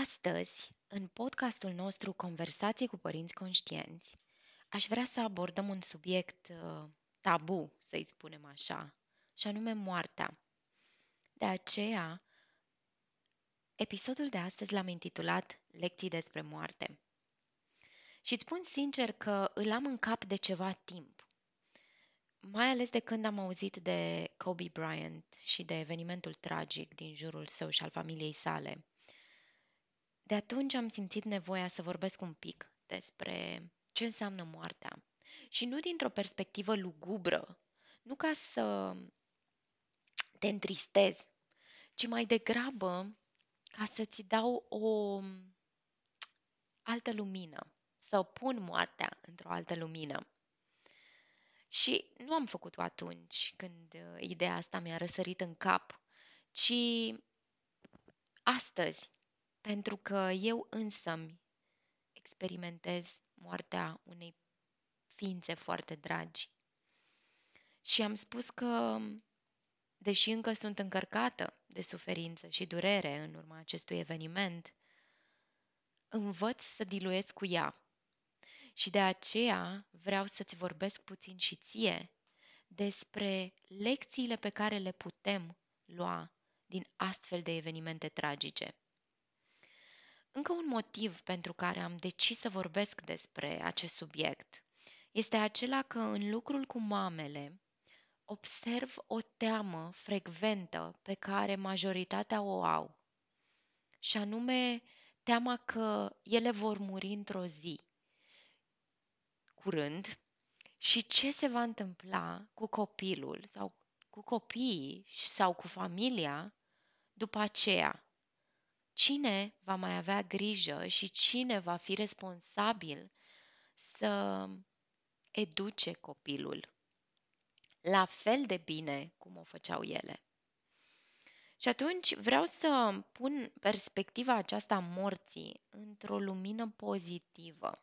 astăzi, în podcastul nostru Conversații cu părinți conștienți, aș vrea să abordăm un subiect uh, tabu, să-i spunem așa, și anume moartea. De aceea, episodul de astăzi l-am intitulat Lecții despre moarte. Și îți spun sincer că îl am în cap de ceva timp. Mai ales de când am auzit de Kobe Bryant și de evenimentul tragic din jurul său și al familiei sale. De atunci am simțit nevoia să vorbesc un pic despre ce înseamnă moartea. Și nu dintr-o perspectivă lugubră, nu ca să te întristezi, ci mai degrabă ca să-ți dau o altă lumină, să pun moartea într-o altă lumină. Și nu am făcut-o atunci când uh, ideea asta mi-a răsărit în cap, ci astăzi, pentru că eu însă experimentez moartea unei ființe foarte dragi. Și am spus că, deși încă sunt încărcată de suferință și durere în urma acestui eveniment, învăț să diluez cu ea și de aceea vreau să-ți vorbesc puțin și ție despre lecțiile pe care le putem lua din astfel de evenimente tragice. Încă un motiv pentru care am decis să vorbesc despre acest subiect este acela că în lucrul cu mamele observ o teamă frecventă pe care majoritatea o au, și anume teama că ele vor muri într-o zi curând și ce se va întâmpla cu copilul sau cu copiii sau cu familia după aceea. Cine va mai avea grijă și cine va fi responsabil să educe copilul la fel de bine cum o făceau ele. Și atunci vreau să pun perspectiva aceasta a morții într-o lumină pozitivă.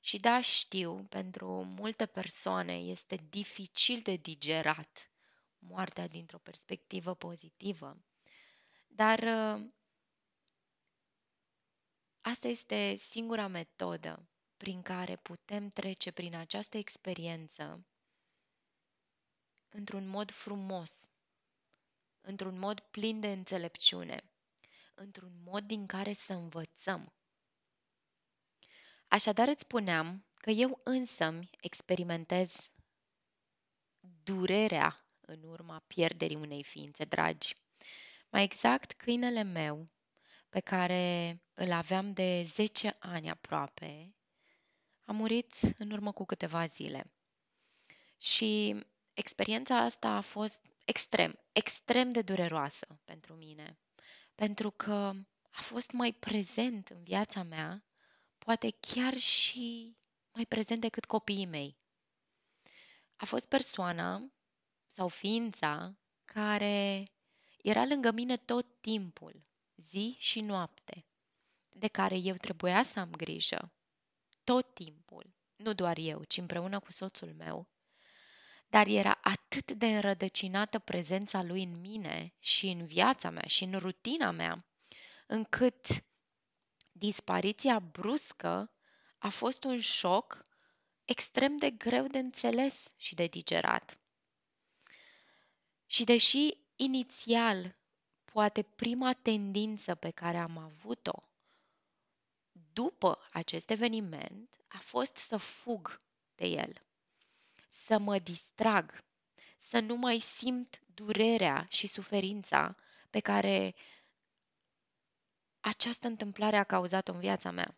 Și da, știu, pentru multe persoane este dificil de digerat moartea dintr-o perspectivă pozitivă. Dar uh, asta este singura metodă prin care putem trece prin această experiență într-un mod frumos, într-un mod plin de înțelepciune, într-un mod din care să învățăm. Așadar îți spuneam că eu însămi experimentez durerea în urma pierderii unei ființe dragi. Mai exact, câinele meu, pe care îl aveam de 10 ani aproape, a murit în urmă cu câteva zile. Și experiența asta a fost extrem, extrem de dureroasă pentru mine, pentru că a fost mai prezent în viața mea poate chiar și mai prezent decât copiii mei. A fost persoana sau ființa care era lângă mine tot timpul, zi și noapte, de care eu trebuia să am grijă, tot timpul, nu doar eu, ci împreună cu soțul meu, dar era atât de înrădăcinată prezența lui în mine și în viața mea și în rutina mea, încât dispariția bruscă a fost un șoc extrem de greu de înțeles și de digerat. Și deși inițial poate prima tendință pe care am avut-o după acest eveniment a fost să fug de el, să mă distrag, să nu mai simt durerea și suferința pe care această întâmplare a cauzat-o în viața mea.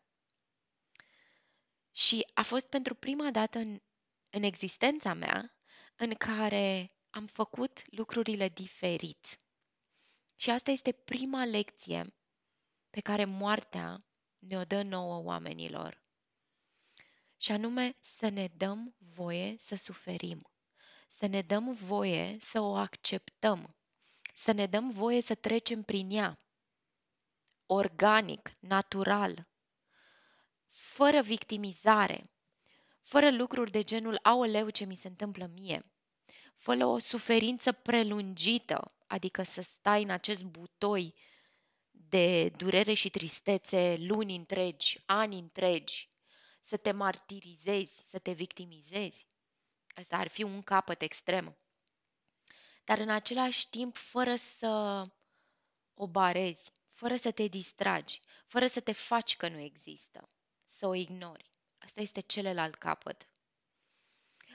Și a fost pentru prima dată în, în existența mea în care am făcut lucrurile diferit. Și asta este prima lecție pe care moartea ne-o dă nouă oamenilor. Și anume să ne dăm voie să suferim, să ne dăm voie să o acceptăm, să ne dăm voie să trecem prin ea, organic, natural, fără victimizare, fără lucruri de genul aoleu ce mi se întâmplă mie, fără o suferință prelungită, adică să stai în acest butoi de durere și tristețe luni întregi, ani întregi, să te martirizezi, să te victimizezi. Asta ar fi un capăt extrem. Dar în același timp, fără să o barezi, fără să te distragi, fără să te faci că nu există, să o ignori. Asta este celălalt capăt.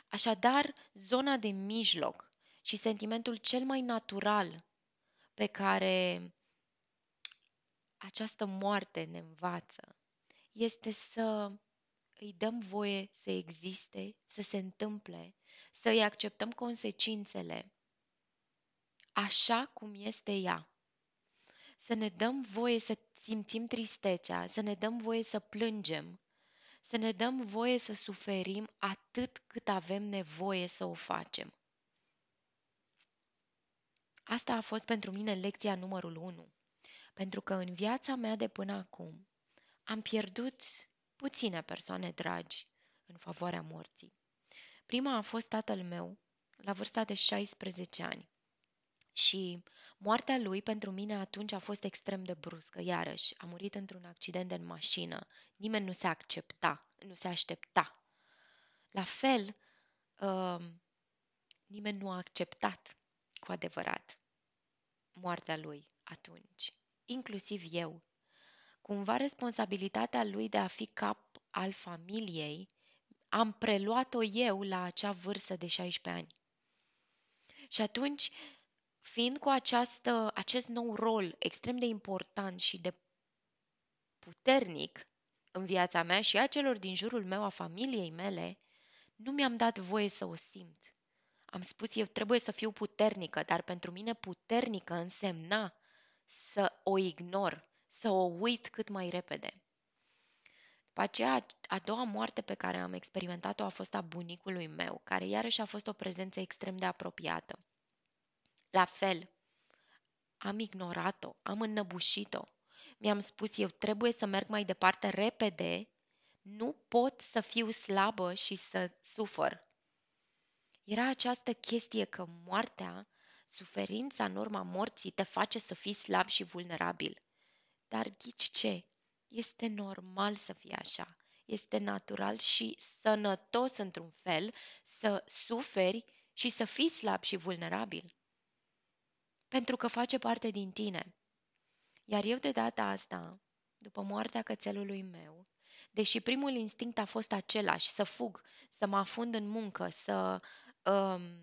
Așadar, zona de mijloc și sentimentul cel mai natural pe care această moarte ne învață este să îi dăm voie să existe, să se întâmple, să îi acceptăm consecințele așa cum este ea. Să ne dăm voie să simțim tristețea, să ne dăm voie să plângem, să ne dăm voie să suferim atât cât avem nevoie să o facem. Asta a fost pentru mine lecția numărul 1, pentru că în viața mea de până acum am pierdut puține persoane dragi în favoarea morții. Prima a fost tatăl meu, la vârsta de 16 ani. Și moartea lui pentru mine atunci a fost extrem de bruscă. Iarăși, a murit într-un accident în mașină. Nimeni nu se accepta, nu se aștepta. La fel, uh, nimeni nu a acceptat cu adevărat moartea lui atunci, inclusiv eu. Cumva responsabilitatea lui de a fi cap al familiei am preluat-o eu la acea vârstă de 16 ani. Și atunci fiind cu această, acest nou rol extrem de important și de puternic în viața mea și a celor din jurul meu, a familiei mele, nu mi-am dat voie să o simt. Am spus, eu trebuie să fiu puternică, dar pentru mine puternică însemna să o ignor, să o uit cât mai repede. După aceea, a doua moarte pe care am experimentat-o a fost a bunicului meu, care iarăși a fost o prezență extrem de apropiată. La fel, am ignorat-o, am înnăbușit-o. Mi-am spus, eu trebuie să merg mai departe repede, nu pot să fiu slabă și să sufăr. Era această chestie că moartea, suferința în urma morții te face să fii slab și vulnerabil. Dar ghici ce? Este normal să fie așa. Este natural și sănătos într-un fel să suferi și să fii slab și vulnerabil pentru că face parte din tine. Iar eu de data asta, după moartea cățelului meu, deși primul instinct a fost același, să fug, să mă afund în muncă, să uh,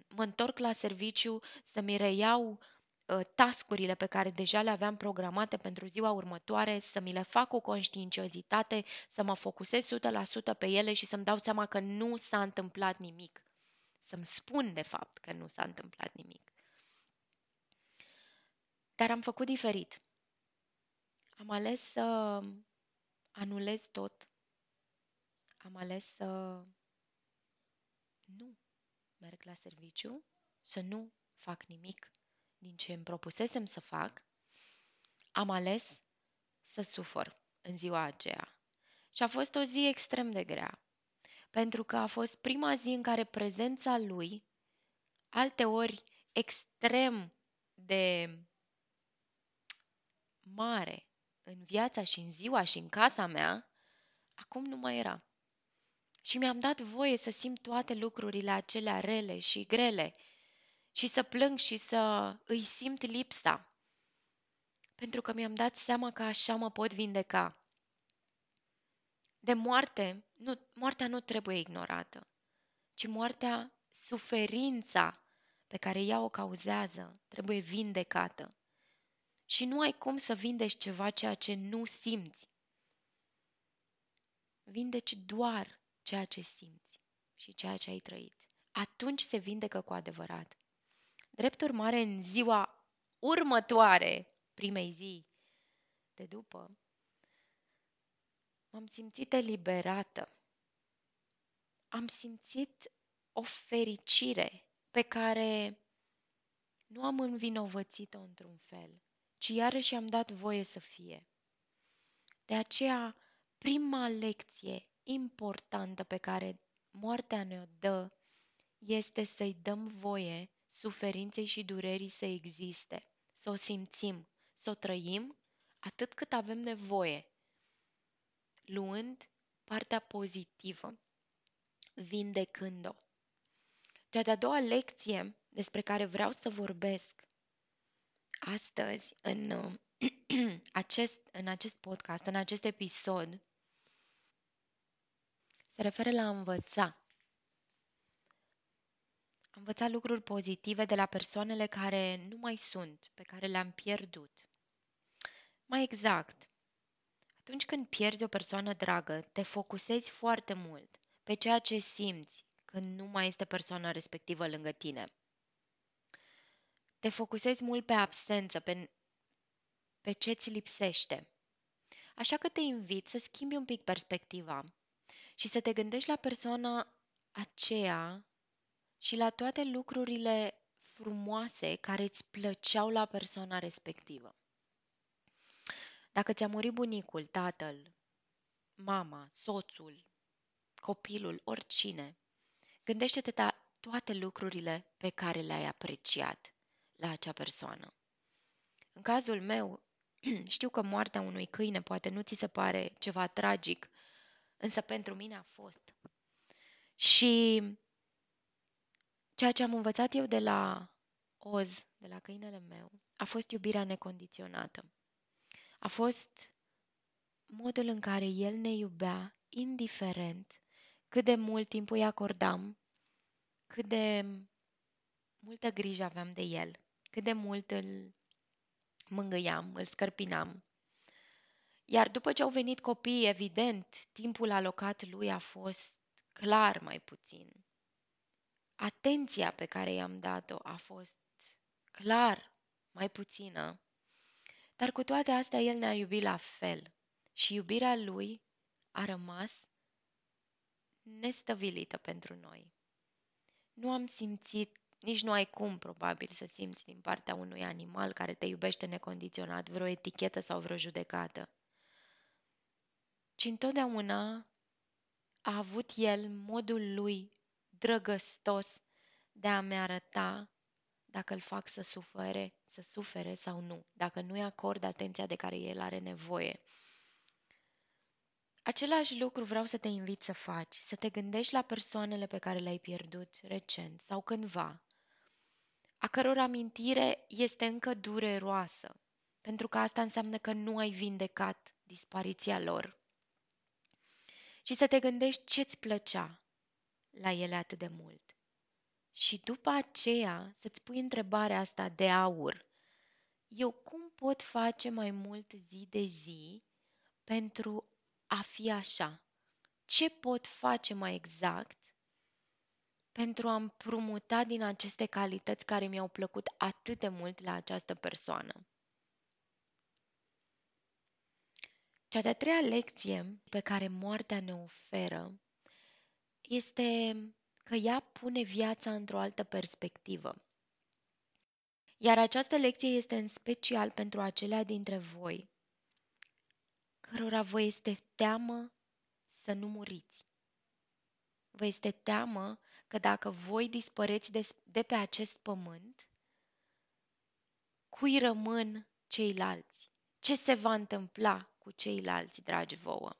mă întorc la serviciu, să mi reiau uh, tascurile pe care deja le aveam programate pentru ziua următoare, să mi le fac cu conștiinciozitate, să mă focusez 100% pe ele și să-mi dau seama că nu s-a întâmplat nimic. Să-mi spun, de fapt, că nu s-a întâmplat nimic. Dar am făcut diferit. Am ales să anulez tot. Am ales să nu merg la serviciu, să nu fac nimic din ce îmi propusesem să fac. Am ales să sufăr în ziua aceea. Și a fost o zi extrem de grea, pentru că a fost prima zi în care prezența lui, alteori extrem de mare în viața și în ziua și în casa mea, acum nu mai era. Și mi-am dat voie să simt toate lucrurile acelea rele și grele și să plâng și să îi simt lipsa. Pentru că mi-am dat seama că așa mă pot vindeca. De moarte, nu, moartea nu trebuie ignorată, ci moartea, suferința pe care ea o cauzează, trebuie vindecată și nu ai cum să vindeci ceva ceea ce nu simți. Vindeci doar ceea ce simți și ceea ce ai trăit. Atunci se vindecă cu adevărat. Drept urmare, în ziua următoare, primei zi de după, m-am simțit eliberată. Am simțit o fericire pe care nu am învinovățit-o într-un fel ci iarăși am dat voie să fie. De aceea, prima lecție importantă pe care moartea ne-o dă este să-i dăm voie suferinței și durerii să existe, să o simțim, să o trăim, atât cât avem nevoie, luând partea pozitivă, vindecând-o. Cea de-a doua lecție despre care vreau să vorbesc astăzi în acest, în acest podcast, în acest episod, se referă la a învăța. A învăța lucruri pozitive de la persoanele care nu mai sunt, pe care le-am pierdut. Mai exact, atunci când pierzi o persoană dragă, te focusezi foarte mult pe ceea ce simți când nu mai este persoana respectivă lângă tine. Te focusezi mult pe absență, pe, pe ce ți lipsește. Așa că te invit să schimbi un pic perspectiva și să te gândești la persoana aceea și la toate lucrurile frumoase care îți plăceau la persoana respectivă. Dacă ți-a murit bunicul, tatăl, mama, soțul, copilul, oricine, gândește-te la toate lucrurile pe care le-ai apreciat la acea persoană. În cazul meu, știu că moartea unui câine poate nu ți se pare ceva tragic, însă pentru mine a fost. Și ceea ce am învățat eu de la Oz, de la câinele meu, a fost iubirea necondiționată. A fost modul în care el ne iubea, indiferent cât de mult timp îi acordam, cât de multă grijă aveam de el, cât de mult îl mângâiam, îl scărpinam. Iar după ce au venit copiii, evident, timpul alocat lui a fost clar mai puțin. Atenția pe care i-am dat-o a fost clar mai puțină. Dar cu toate astea, el ne-a iubit la fel și iubirea lui a rămas nestăvilită pentru noi. Nu am simțit, nici nu ai cum probabil să simți din partea unui animal care te iubește necondiționat vreo etichetă sau vreo judecată ci întotdeauna a avut el modul lui drăgăstos de a-mi arăta dacă îl fac să sufere, să sufere sau nu, dacă nu-i acord atenția de care el are nevoie. Același lucru vreau să te invit să faci, să te gândești la persoanele pe care le-ai pierdut recent sau cândva, a căror amintire este încă dureroasă, pentru că asta înseamnă că nu ai vindecat dispariția lor și să te gândești ce-ți plăcea la ele atât de mult. Și după aceea să-ți pui întrebarea asta de aur. Eu cum pot face mai mult zi de zi pentru a fi așa? Ce pot face mai exact pentru a împrumuta din aceste calități care mi-au plăcut atât de mult la această persoană? Cea de-a treia lecție pe care moartea ne oferă este că ea pune viața într-o altă perspectivă. Iar această lecție este în special pentru acelea dintre voi cărora vă este teamă să nu muriți. Vă este teamă că dacă voi dispăreți de, de pe acest pământ, cui rămân ceilalți? Ce se va întâmpla cu ceilalți dragi vouă.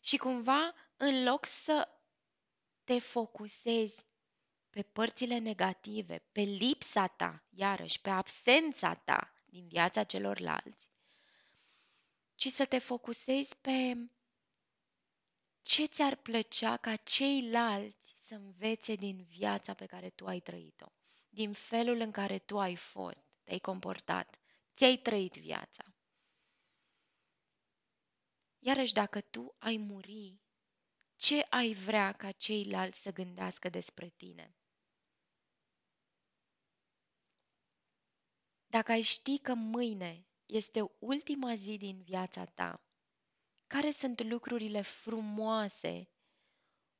Și cumva, în loc să te focusezi pe părțile negative, pe lipsa ta, iarăși, pe absența ta din viața celorlalți, ci să te focusezi pe ce ți-ar plăcea ca ceilalți să învețe din viața pe care tu ai trăit-o, din felul în care tu ai fost, te-ai comportat, ți-ai trăit viața. Iarăși, dacă tu ai muri, ce ai vrea ca ceilalți să gândească despre tine? Dacă ai ști că mâine este ultima zi din viața ta, care sunt lucrurile frumoase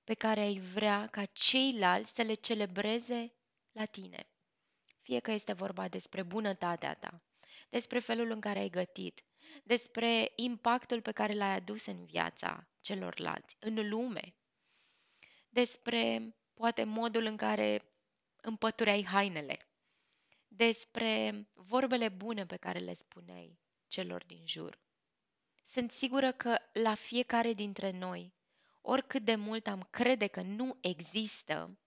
pe care ai vrea ca ceilalți să le celebreze la tine? Fie că este vorba despre bunătatea ta, despre felul în care ai gătit, despre impactul pe care l-ai adus în viața celorlalți, în lume, despre poate modul în care împătureai hainele, despre vorbele bune pe care le spuneai, celor din jur. Sunt sigură că la fiecare dintre noi, oricât de mult am crede că nu există,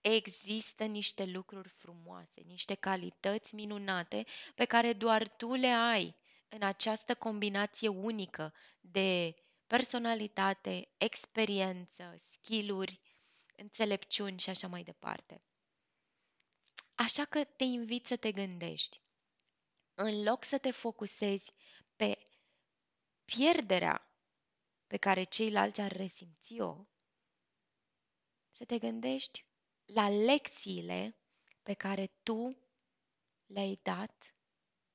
există niște lucruri frumoase, niște calități minunate pe care doar tu le ai în această combinație unică de personalitate, experiență, skill-uri, înțelepciuni și așa mai departe. Așa că te invit să te gândești. În loc să te focusezi pe pierderea pe care ceilalți ar resimți-o, să te gândești la lecțiile pe care tu le-ai dat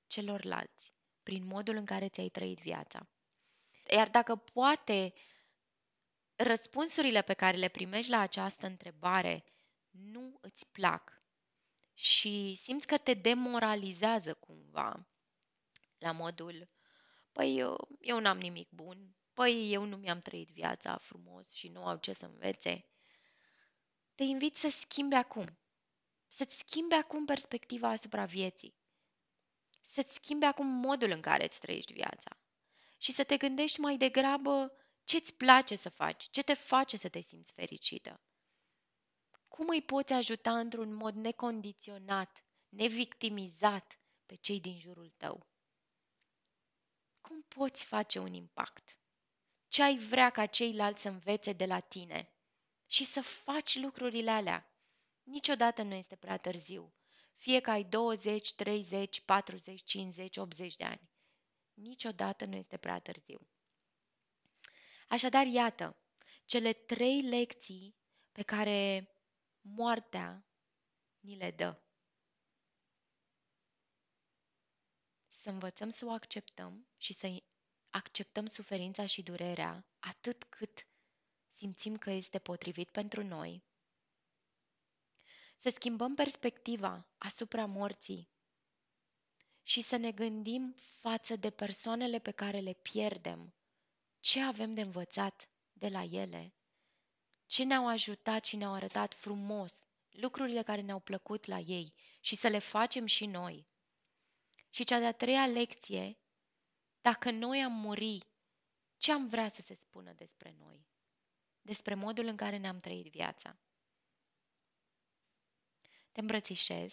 celorlalți prin modul în care ți-ai trăit viața. Iar dacă poate răspunsurile pe care le primești la această întrebare nu îți plac și simți că te demoralizează cumva la modul păi eu, eu n-am nimic bun, păi eu nu mi-am trăit viața frumos și nu au ce să învețe, te invit să schimbi acum. Să-ți schimbi acum perspectiva asupra vieții. Să-ți schimbi acum modul în care îți trăiești viața. Și să te gândești mai degrabă ce îți place să faci, ce te face să te simți fericită. Cum îi poți ajuta într-un mod necondiționat, nevictimizat pe cei din jurul tău? Cum poți face un impact? Ce ai vrea ca ceilalți să învețe de la tine? și să faci lucrurile alea. Niciodată nu este prea târziu. Fie că ai 20, 30, 40, 50, 80 de ani. Niciodată nu este prea târziu. Așadar, iată, cele trei lecții pe care moartea ni le dă. Să învățăm să o acceptăm și să acceptăm suferința și durerea atât cât simțim că este potrivit pentru noi, să schimbăm perspectiva asupra morții și să ne gândim față de persoanele pe care le pierdem, ce avem de învățat de la ele, ce ne-au ajutat și ne-au arătat frumos, lucrurile care ne-au plăcut la ei și să le facem și noi. Și cea de-a treia lecție, dacă noi am muri, ce am vrea să se spună despre noi? despre modul în care ne-am trăit viața. Te îmbrățișez,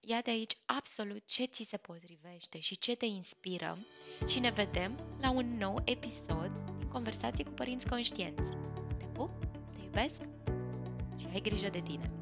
ia de aici absolut ce ți se potrivește și ce te inspiră și ne vedem la un nou episod din Conversații cu Părinți Conștienți. Te pup, te iubesc și ai grijă de tine!